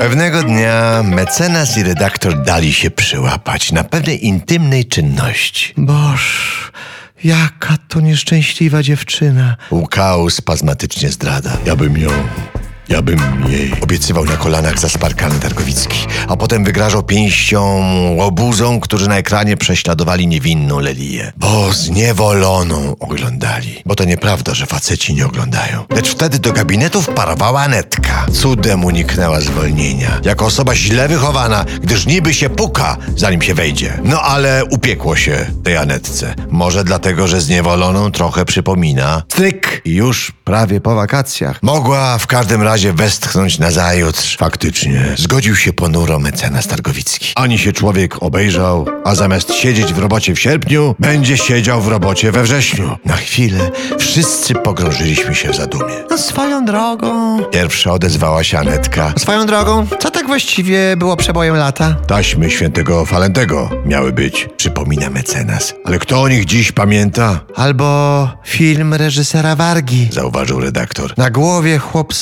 Pewnego dnia mecenas i redaktor dali się przyłapać na pewnej intymnej czynności. Boż, jaka to nieszczęśliwa dziewczyna. Łkał spazmatycznie zdrada. Ja bym ją... Ja bym jej... Obiecywał na kolanach zasparkany Targowicki, a potem wygrażał pięścią łobuzą, którzy na ekranie prześladowali niewinną Lelię. Bo zniewoloną oglądali. Bo to nieprawda, że faceci nie oglądają. Lecz wtedy do gabinetu wparowała Anetka. Cudem uniknęła zwolnienia. Jako osoba źle wychowana, gdyż niby się puka, zanim się wejdzie. No ale upiekło się tej Anetce. Może dlatego, że zniewoloną trochę przypomina. Tryk! Już prawie po wakacjach. Mogła w każdym razie westchnąć na zajutrz. Faktycznie. Zgodził się ponuro mecenas Targowicki. Ani się człowiek obejrzał, a zamiast siedzieć w robocie w sierpniu, będzie siedział w robocie we wrześniu. Na chwilę wszyscy pogrążyliśmy się w zadumie. No swoją drogą. Pierwsza odezwała się Anetka. Swoją drogą, co tak właściwie było przebojem lata? Taśmy świętego Falentego miały być, przypomina mecenas. Ale kto o nich dziś pamięta? Albo film reżysera Wargi. Zauważył redaktor. Na głowie chłop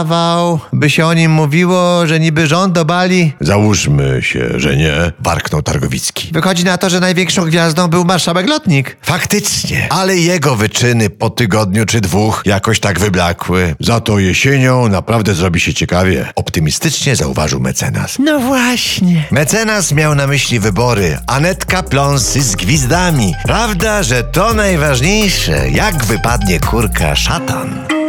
stawał, by się o nim mówiło, że niby rząd obali. Załóżmy się, że nie, warknął Targowicki. Wychodzi na to, że największą gwiazdą był marszałek lotnik. Faktycznie, ale jego wyczyny po tygodniu czy dwóch jakoś tak wyblakły. Za to jesienią naprawdę zrobi się ciekawie. Optymistycznie zauważył mecenas. No właśnie. Mecenas miał na myśli wybory, Anetka pląsy z gwizdami. Prawda, że to najważniejsze, jak wypadnie kurka szatan.